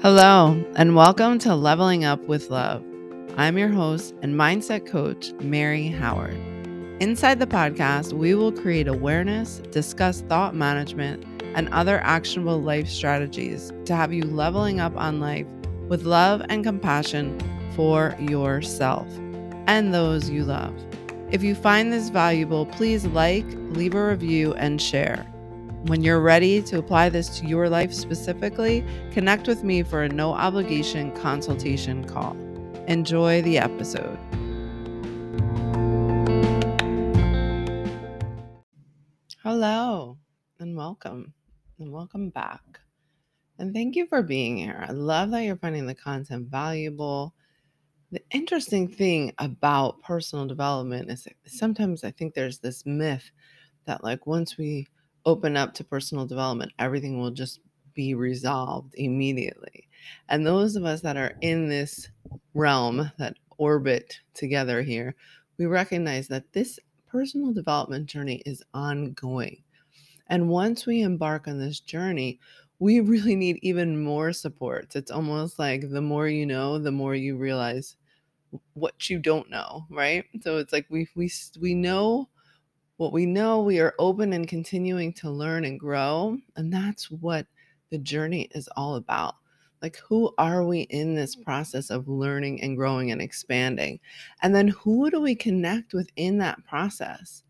Hello, and welcome to Leveling Up with Love. I'm your host and mindset coach, Mary Howard. Inside the podcast, we will create awareness, discuss thought management, and other actionable life strategies to have you leveling up on life with love and compassion for yourself and those you love. If you find this valuable, please like, leave a review, and share. When you're ready to apply this to your life specifically, connect with me for a no obligation consultation call. Enjoy the episode. Hello, and welcome, and welcome back. And thank you for being here. I love that you're finding the content valuable. The interesting thing about personal development is sometimes I think there's this myth that, like, once we open up to personal development, everything will just be resolved immediately. And those of us that are in this realm that orbit together here, we recognize that this personal development journey is ongoing. And once we embark on this journey, we really need even more support. It's almost like the more you know, the more you realize what you don't know, right? So it's like we we we know what we know, we are open and continuing to learn and grow. And that's what the journey is all about. Like, who are we in this mm. process of learning and growing and expanding? And then who do we connect with in that process?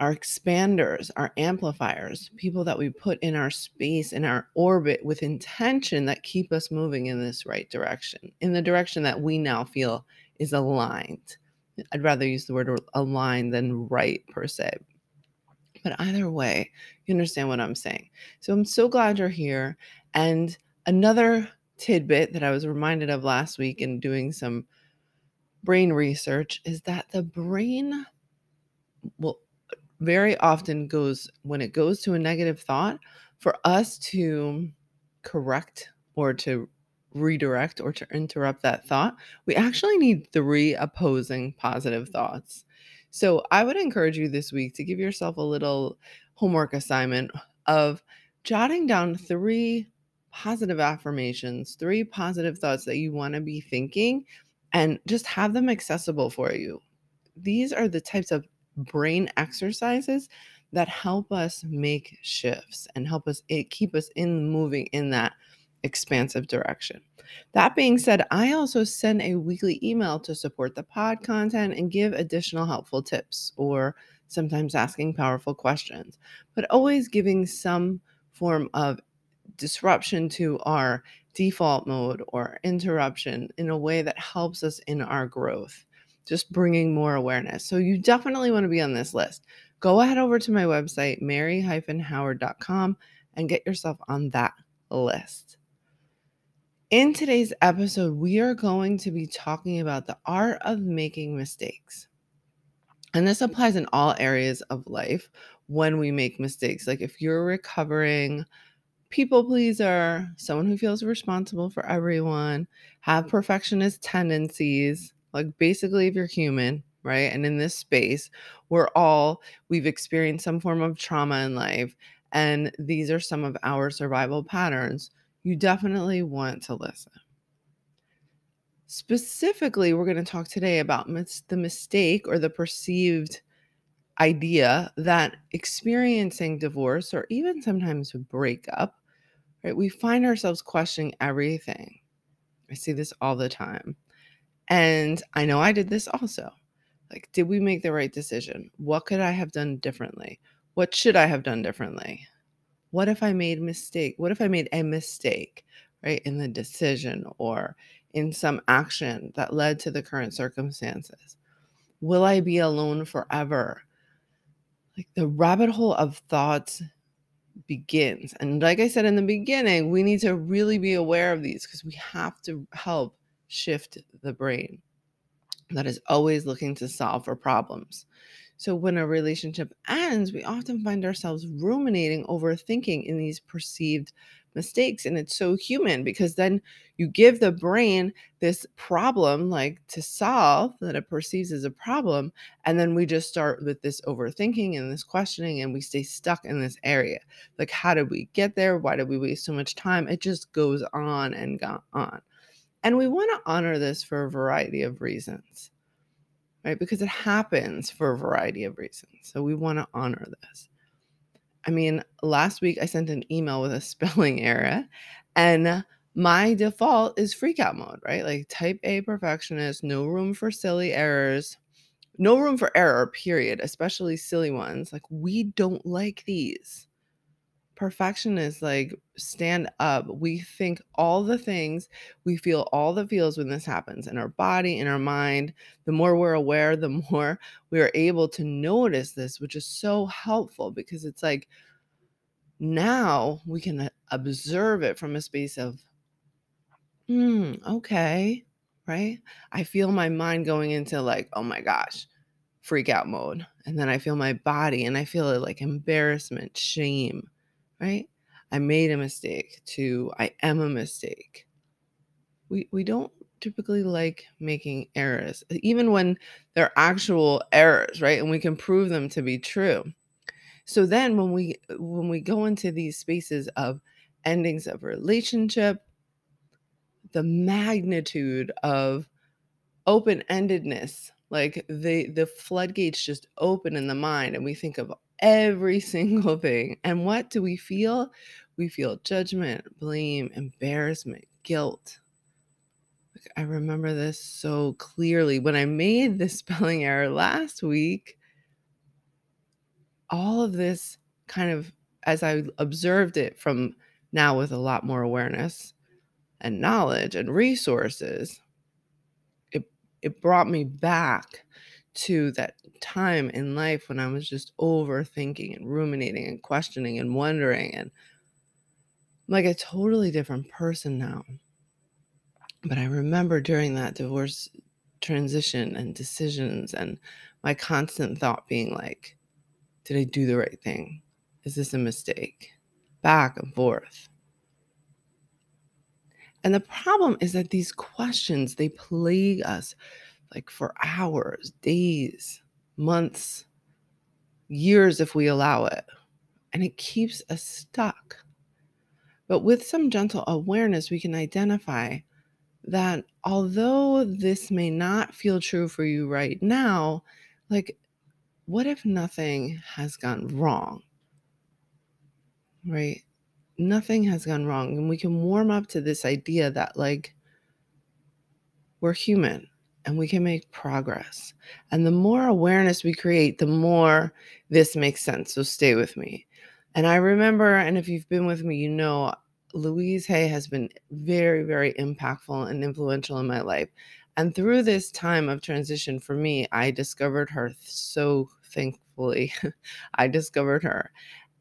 Our expanders, our amplifiers, mm-hmm. people that we put in our space, in our orbit with intention that keep us moving in this right direction, in the direction that we now feel is aligned. I'd rather use the word align than right per se. But either way, you understand what I'm saying. So I'm so glad you're here. And another tidbit that I was reminded of last week in doing some brain research is that the brain will very often goes when it goes to a negative thought for us to correct or to redirect or to interrupt that thought, we actually need three opposing positive mm-hmm. thoughts. So I would encourage you this week to give yourself a little homework assignment of jotting down three positive affirmations, three positive thoughts that you want to be thinking, and just have them accessible for you. These are the types of brain exercises that help us make shifts and help us it, keep us in moving in that expansive direction. That being said, I also send a weekly email to support the pod content and give additional helpful tips or sometimes asking powerful questions, but always giving some form of disruption to our default mode or interruption in a way that helps us in our growth, just bringing more awareness. So, you definitely want to be on this list. Go ahead over to my website, mary-howard.com, and get yourself on that list. In today's episode, we are going to be talking about the art of making mistakes. And this applies in all areas of life when we make mistakes. Like if you're recovering people pleaser, someone who feels responsible for everyone, have perfectionist tendencies, like basically if you're human, right? And in this space, we're all we've experienced some form of trauma in life and these are some of our survival patterns you definitely want to listen. Specifically, we're going to talk today about mis- the mistake or the perceived idea that experiencing divorce or even sometimes a breakup, right, we find ourselves questioning everything. I see this all the time. And I know I did this also. Like, did we make the right decision? What could I have done differently? What should I have done differently? What if I made mistake? What if I made a mistake, right, in the decision or in some action that led to the current circumstances? Will I be alone forever? Like the rabbit hole of thoughts begins. And like I said in the beginning, we need to really be aware of these because we have to help shift the brain that is always looking to solve for problems. So when a relationship ends, we often find ourselves ruminating, overthinking in these perceived mistakes and it's so human because then you give the brain this problem like to solve that it perceives as a problem and then we just start with this overthinking and this questioning and we stay stuck in this area. Like how did we get there? Why did we waste so much time? It just goes on and on. And we want to honor this for a variety of reasons right because it happens for a variety of reasons so we want to honor this I mean, last week I sent an email with a spelling error, and my default is freak out mode, right? Like type A perfectionist, no room for silly errors, no room for error, period, especially silly ones. Like, we don't like these perfectionists like stand up. We think all the things we feel all the feels when this happens in our body in our mind. The more we're aware the more we are able to notice this which is so helpful because it's like now we can uh, observe it from a space of hmm okay right? I feel my mind going into like oh my gosh freak out mode. And then i feel my body and i feel it like embarrassment shame right? I made a mistake to I am a mistake. We we don't typically like making errors, even when they're actual errors, right? And we can prove them to be true. So then when we when we go into these spaces of endings of relationship, the magnitude of open-endedness, like the the floodgates just open in the mind and we think of every single thing. And what do we feel? We feel judgment, blame, embarrassment, guilt. I remember this so clearly. When I made the spelling error last week, all of this kind of, as I observed it from now with a lot more awareness and knowledge and resources, it, it brought me back to that time in life when I was just overthinking and ruminating and questioning and wondering and I'm like a totally different person now. But I remember during that divorce transition and decisions and my constant thought being like, did I do the right thing? Is this a mistake? Back and forth. And the problem is that these questions, they plague us like for hours, days, months, years if we allow it. And it keeps us stuck. But with some gentle awareness, we can identify that although this may not feel true for you right now, like, what if nothing has gone wrong? Right? Nothing has gone wrong. And we can warm up to this idea that, like, we're human and we can make progress. And the more awareness we create, the more this makes sense. So stay with me. And I remember, and if you've been with me, you know, Louise Hay has been very, very impactful and influential in my life. And through this time of transition for me, I discovered her so thankfully. I discovered her.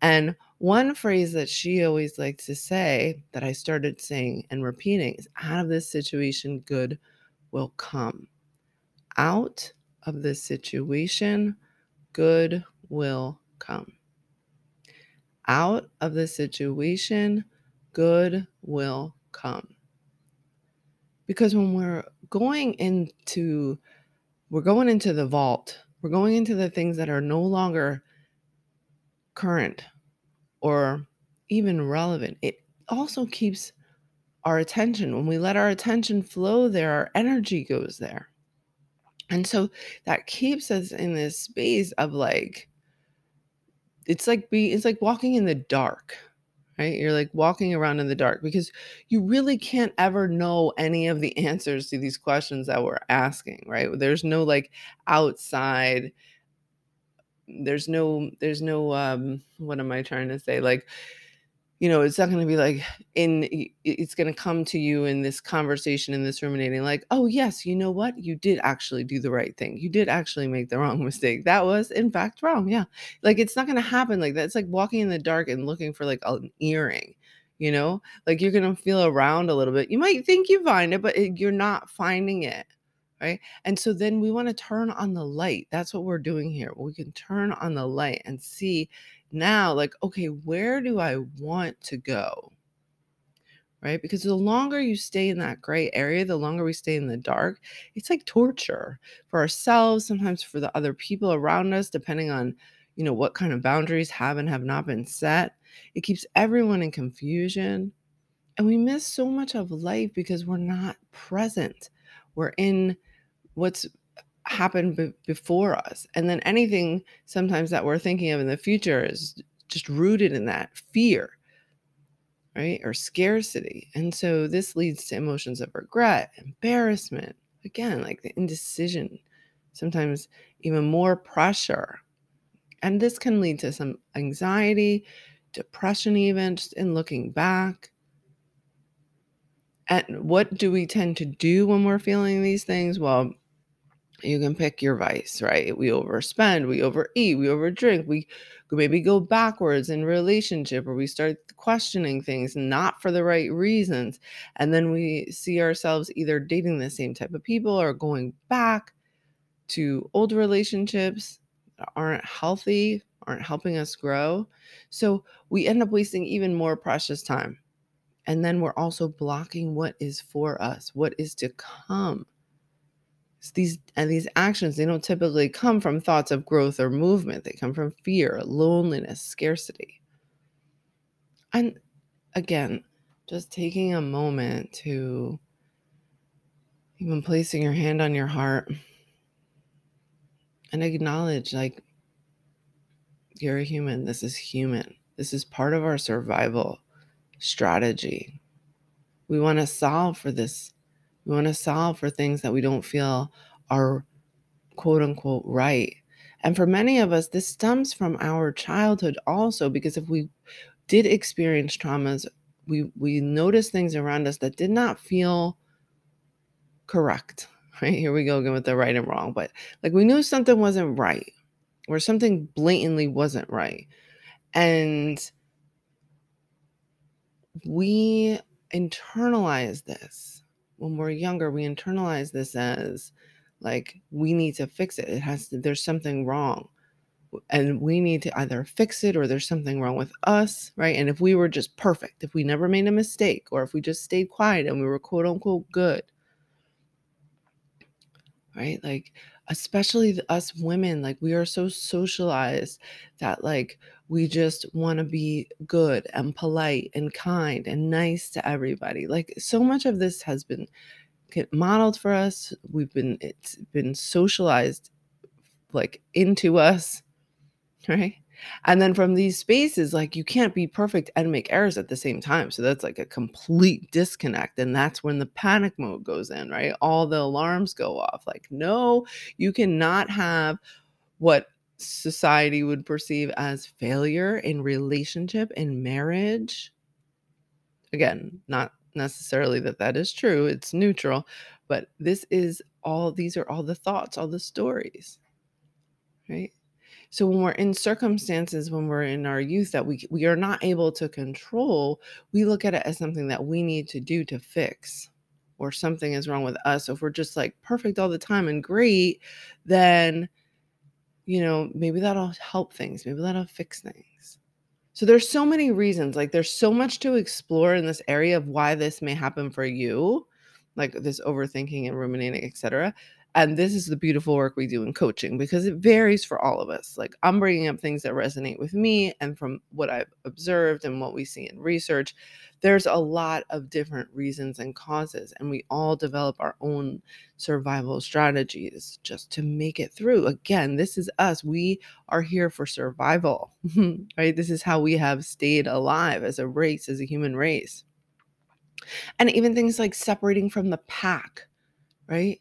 And one phrase that she always liked to say that I started saying and repeating is out of this situation, good will come out of this situation, good will come. Out of the situation, good will come. Because when we're going into we're going into the vault, we're going into the things that are no longer current or even relevant. It also keeps our attention. When we let our attention flow there, our energy goes there. And so that keeps us in this space of like, it's like be it's like walking in the dark, right? You're like walking around in the dark because you really can't ever know any of the answers to these questions that we're asking, right? There's no like outside there's no there's no um what am I trying to say? Like you know, it's not going to be like in, it's going to come to you in this conversation, in this ruminating, like, oh, yes, you know what? You did actually do the right thing. You did actually make the wrong mistake. That was, in fact, wrong. Yeah. Like, it's not going to happen like that. It's like walking in the dark and looking for like an earring, you know, like you're going to feel around a little bit. You might think you find it, but it, you're not finding it right? And so then we want to turn on the light. That's what we're doing here. We can turn on the light and see now, like, okay, where do I want to go? right? Because the longer you stay in that gray area, the longer we stay in the dark, it's like torture for ourselves, sometimes for the other people around us, depending on, you know, what kind of boundaries have and have not been set. It keeps everyone in confusion. And we miss so much of life because we're not present. We're in what's happened b- before us. And then anything sometimes that we're thinking of in the future is just rooted in that fear right? Or scarcity. And so this leads to emotions of regret, embarrassment, again, like the indecision, sometimes even more pressure. And this can lead to some anxiety, depression, even just in looking back. And what do we tend to do when we're feeling these things? Well, you can pick your vice, right? We overspend, we overeat, we overdrink, we maybe go backwards in relationship or we start questioning things not for the right reasons. And then we see ourselves either dating the same type of people or going back to old relationships that aren't healthy, aren't helping us grow. So we end up wasting even more precious time. And then we're also blocking what is for us, what is to come these and these actions they don't typically come from thoughts of growth or movement. They come from fear loneliness scarcity. And again just taking a moment to even placing your hand on your heart and acknowledge like you're a human. This is human. This is part of our survival strategy. We want to solve for this we want to solve for things that we don't feel are quote unquote right. And for many of us, this stems from our childhood also, because if we did experience traumas, we, we noticed things around us that did not feel correct. Right here we go again with the right and wrong, but like we knew something wasn't right, or something blatantly wasn't right. And we internalize this when we're younger, we internalize this as like we need to fix it. It has to, there's something wrong. And we need to either fix it or there's something wrong with us, right? And if we were just perfect, if we never made a mistake, or if we just stayed quiet and we were quote unquote good, right? Like, especially us women, like we are so socialized that like we just want to be good and polite and kind and nice to everybody. Like so much of this has been modeled for us. We've been it's been socialized like into us, right? And then from these spaces, like you can't be perfect and make errors at the same time. So that's like a complete disconnect. And that's when the panic mode goes in, right? All the alarms go off. Like, no, you cannot have what society would perceive as failure in relationship in marriage again not necessarily that that is true it's neutral but this is all these are all the thoughts all the stories right so when we're in circumstances when we're in our youth that we we are not able to control we look at it as something that we need to do to fix or something is wrong with us so if we're just like perfect all the time and great then you know, maybe that'll help things. Maybe that'll fix things. So there's so many reasons. Like there's so much to explore in this area of why this may happen for you, like this overthinking and ruminating, etc. And this is the beautiful work we do in coaching because it varies for all of us. Like I'm bringing up things that resonate with me and from what I've observed and what we see in research, there's a lot of different reasons and causes and we all develop our own survival strategies just to make it through. Again, this is us. We are here for survival. right? This is how we have stayed alive as a race, as a human race. And even things like separating from the pack, right?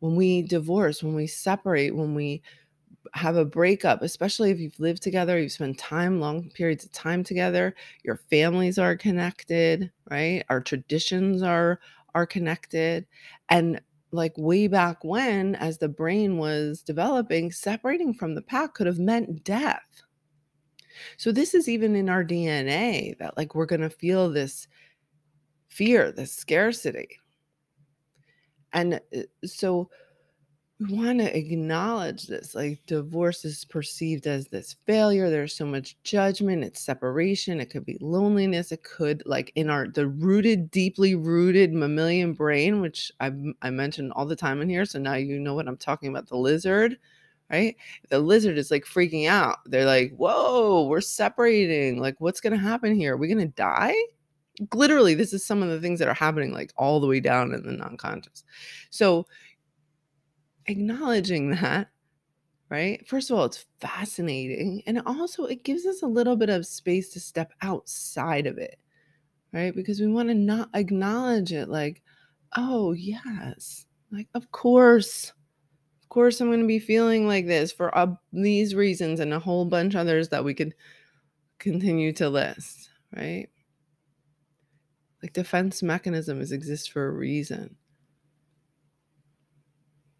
When we divorce, when we separate, when we have a breakup, especially if you've lived together, you've spent time, long periods of time together, your families are connected, right? Our traditions are are connected. And like way back when, as the brain was developing, separating from the pack could have meant death. So this is even in our DNA that like we're gonna feel this fear, this scarcity. And uh, so we want to acknowledge this like divorce is perceived as this failure there's so much judgment it's separation it could be loneliness it could like in our the rooted deeply rooted mammalian brain which i i mentioned all the time in here so now you know what i'm talking about the lizard right? The lizard is like freaking out they're like whoa we're separating like what's gonna happen here? Are we gonna die literally this is some of the things that are happening like all the way down in the non-conscious. So acknowledging that right? First of all it's fascinating and also it gives us a little bit of space to step outside of it right? Because we want to not acknowledge it like oh yes like of course of course i'm going to be feeling like this for uh, these reasons and a whole bunch others that we could continue to list right like defense mechanisms exist for a reason.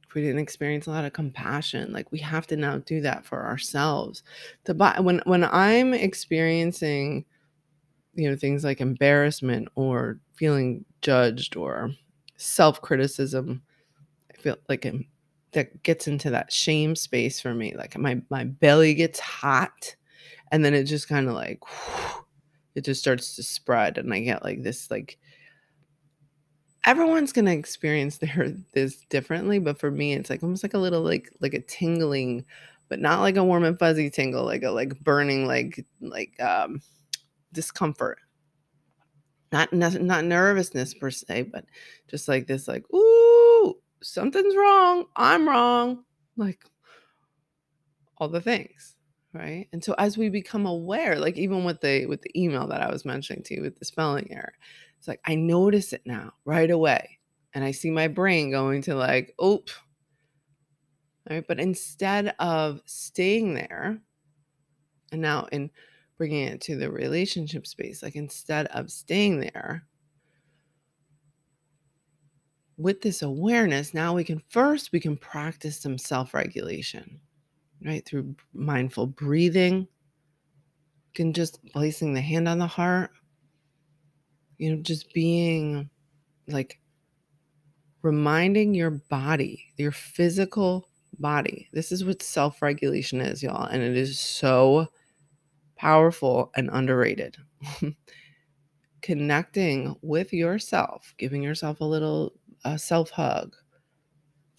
If we didn't experience a lot of compassion like we have to now do that for ourselves. The when when i'm experiencing you know things like embarrassment or feeling judged or self-criticism i feel like I'm, that gets into that shame space for me. Like my my belly gets hot and then it just kind of like whew, it just starts to spread and i get like this like everyone's gonna experience their this differently, but for me, it's like almost like a little like like a tingling, but not like a warm and fuzzy tingle, like a like burning like like um discomfort. Not not nervousness per se, but just like this, like ooh, something's wrong. I'm wrong. Like all the things right and so as we become aware like even with the with the email that i was mentioning to you with the spelling error it's like I notice it now right away. And I see my brain going to like, oop. Right. But instead of staying there, and now in bringing it to the relationship space, like instead of staying there with this awareness, now we can first, we can practice some self regulation, right? Through mindful breathing, can just placing the hand on the heart you know, just being like reminding your body, your physical body. This is what self regulation is, y'all. And it is so powerful and underrated. Connecting with yourself, giving yourself a little uh, self hug,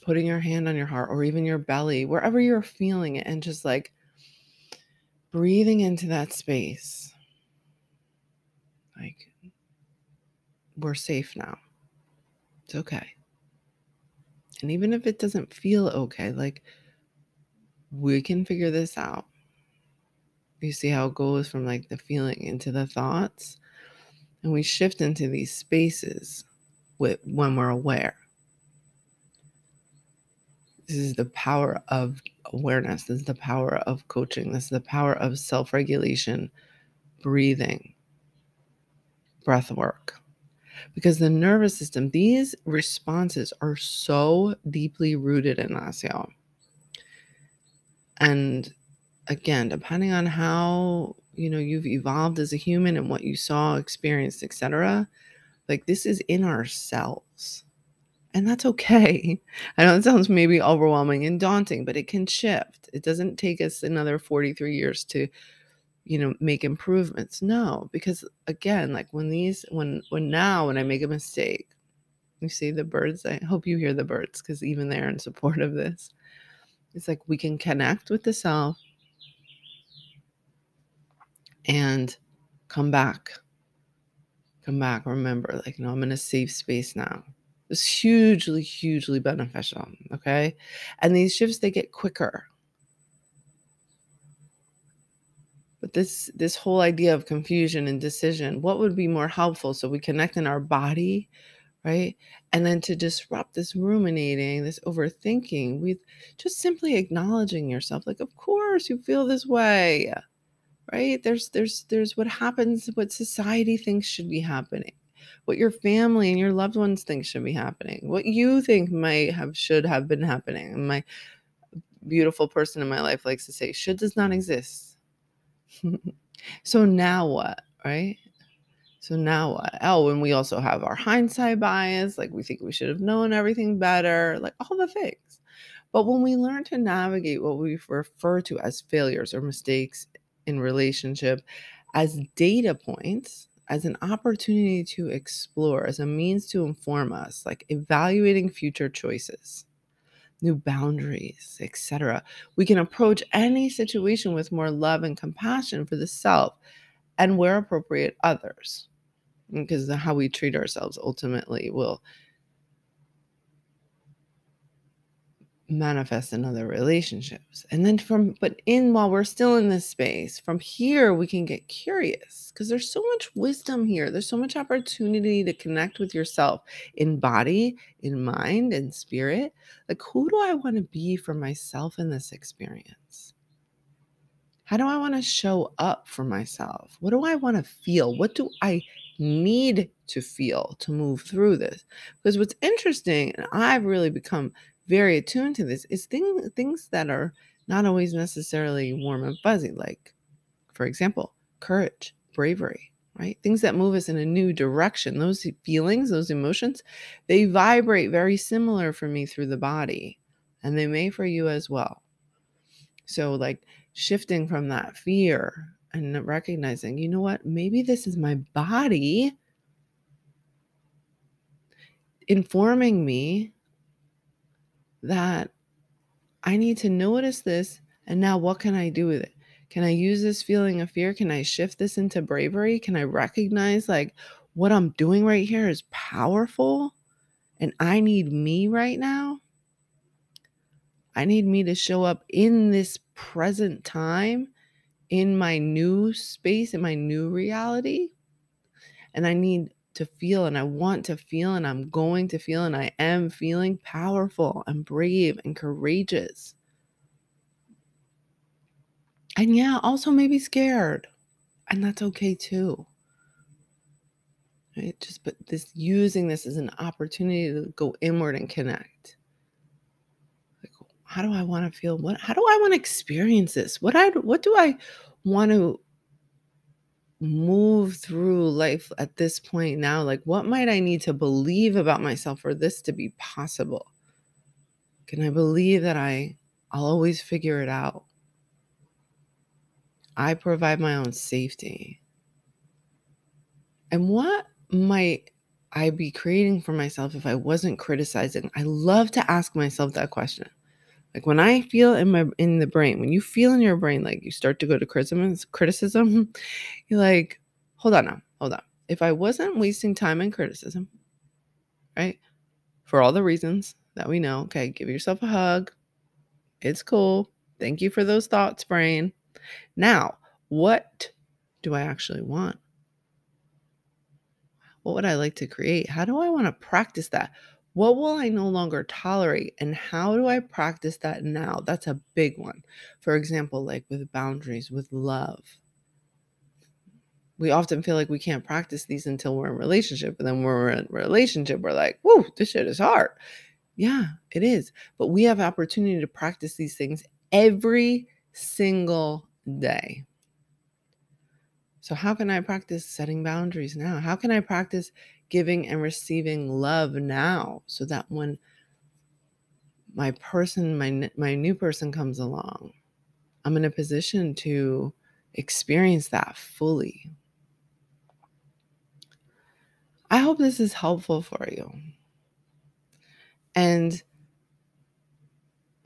putting your hand on your heart or even your belly, wherever you're feeling it, and just like breathing into that space. Like we're safe now. It's okay. And even if it doesn't feel okay, like we can figure this out. You see how it goes from like the feeling into the thoughts? And we shift into these spaces with when we're aware. This is the power of awareness. This is the power of coaching. This is the power of self regulation, breathing, breath work because the nervous system, these responses are so deeply rooted in us, y'all. And again, depending on how you know you've evolved as a human and what you saw, experienced, etc., like this is in our cells. And that's okay. I know it sounds maybe overwhelming and daunting, but it can shift. It doesn't take us another 43 years to you know make improvements. No because again like when these when when now when i make a mistake you see the birds i hope you hear the birds because even they're in support of this. It's like we can connect with the self and come back. Come back. Remember like no i'm in a safe space now it's hugely hugely beneficial okay? And these shifts they get quicker. But this this whole idea of confusion and decision what would be more helpful? So we connect in our body right? And then to disrupt this ruminating this overthinking with just simply acknowledging yourself like of course you feel this way right? There's there's there's what happens what society thinks should be happening what your family and your loved ones think should be happening what you think might have should have been happening my beautiful person in my life likes to say should does not exist so now what, right? So now what? Oh, and we also have our hindsight bias. Like we think we should have known everything better, like all the things. But when we learn to navigate what we refer to as failures or mistakes in relationship as data points, as an opportunity to explore, as a means to inform us, like evaluating future choices, new boundaries, etc. We can approach any situation with more love and compassion for the self and where appropriate others. Because how we treat ourselves ultimately will manifest in other relationships. And then from, but in while we're still in this space, from here we can get curious because there's so much wisdom here. There's so much opportunity to connect with yourself in body, in mind, and spirit. Like, who do I want to be for myself in this experience? How do I want to show up for myself? What do I want to feel? What do I need to feel to move through this? Because what's interesting, and I've really become very attuned to this is things things that are not always necessarily warm and fuzzy like for example courage bravery right? Things that move us in a new direction those feelings those emotions they vibrate very similar for me through the body and they may for you as well. So like shifting from that fear and recognizing you know what? Maybe this is my body informing me that I need to notice this. And now, what can I do with it? Can I use this feeling of fear? Can I shift this into bravery? Can I recognize like what I'm doing right here is powerful and I need me right now? I need me to show up in this present time, in my new space, in my new reality. And I need to feel and I want to feel and I'm going to feel and I am feeling powerful and brave and courageous. And yeah, also maybe scared. And that's okay too. Right? Just but this using this as an opportunity to go inward and connect. Like, how do I want to feel? What how do I want to experience this? What I what do I want to move through life at this point now? Like, what might I need to believe about myself for this to be possible? Can I believe that I, I'll always figure it out? I provide my own safety. And what might I be creating for myself if I wasn't criticizing? I love to ask myself that question. Like when I feel in my in the brain, when you feel in your brain like you start to go to criticism, criticism, you're like, hold on now, hold on. If I wasn't wasting time in criticism, right? For all the reasons that we know, okay, give yourself a hug. It's cool. Thank you for those thoughts, brain. Now, what do I actually want? What would I like to create? How do I want to practice that? What will I no longer tolerate? And how do I practice that now? That's a big one. For example, like with boundaries, with love. We often feel like we can't practice these until we're in relationship. And then when we're in relationship, we're like, whoa, this shit is hard. Yeah, it is. But we have opportunity to practice these things every single day. So, how can I practice setting boundaries now? How can I practice giving and receiving love now so that when my person my my new person comes along i'm in a position to experience that fully. I hope this is helpful for you. And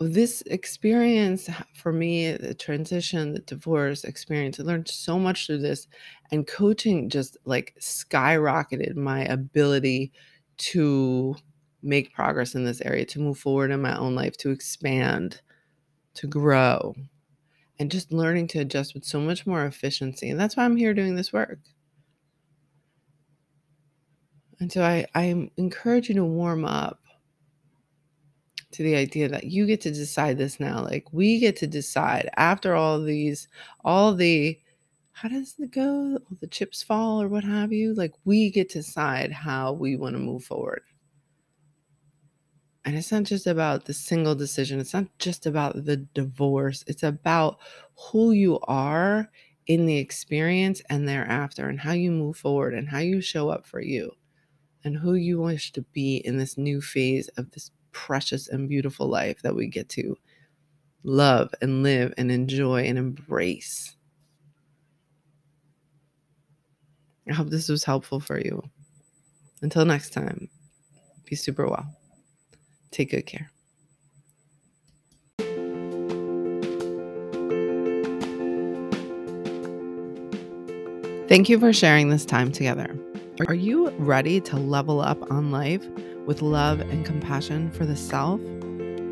this experience for me, the transition, the divorce experience, I learned so much through this. And coaching just like skyrocketed my ability to make progress in this area, to move forward in my own life, to expand, to grow, and just learning to adjust with so much more efficiency. And that's why I'm here doing this work. And so I, I encourage you to warm up to the idea that you get to decide this now. Like we get to decide after all these, all the, how does it go? All the chips fall or what have you. Like we get to decide how we want to move forward. And it's not just about the single decision. It's not just about the divorce. It's about who you are in the experience and thereafter and how you move forward and how you show up for you and who you wish to be in this new phase of this precious and beautiful life that we get to love and live and enjoy and embrace. I hope this was helpful for you. Until next time, be super well. Take good care. Thank you for sharing this time together. Are you ready to level up on life with love and compassion for the self?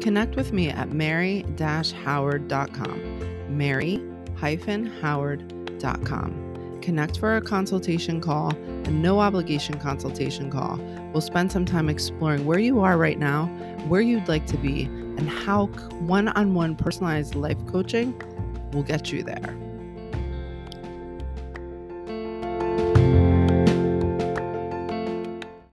Connect with me at mary-howard.com. mary-howard.com. Connect for a consultation call, a no obligation consultation call. We'll spend some time exploring where you are right now, where you'd like to be, and how one on one personalized life coaching will get you there.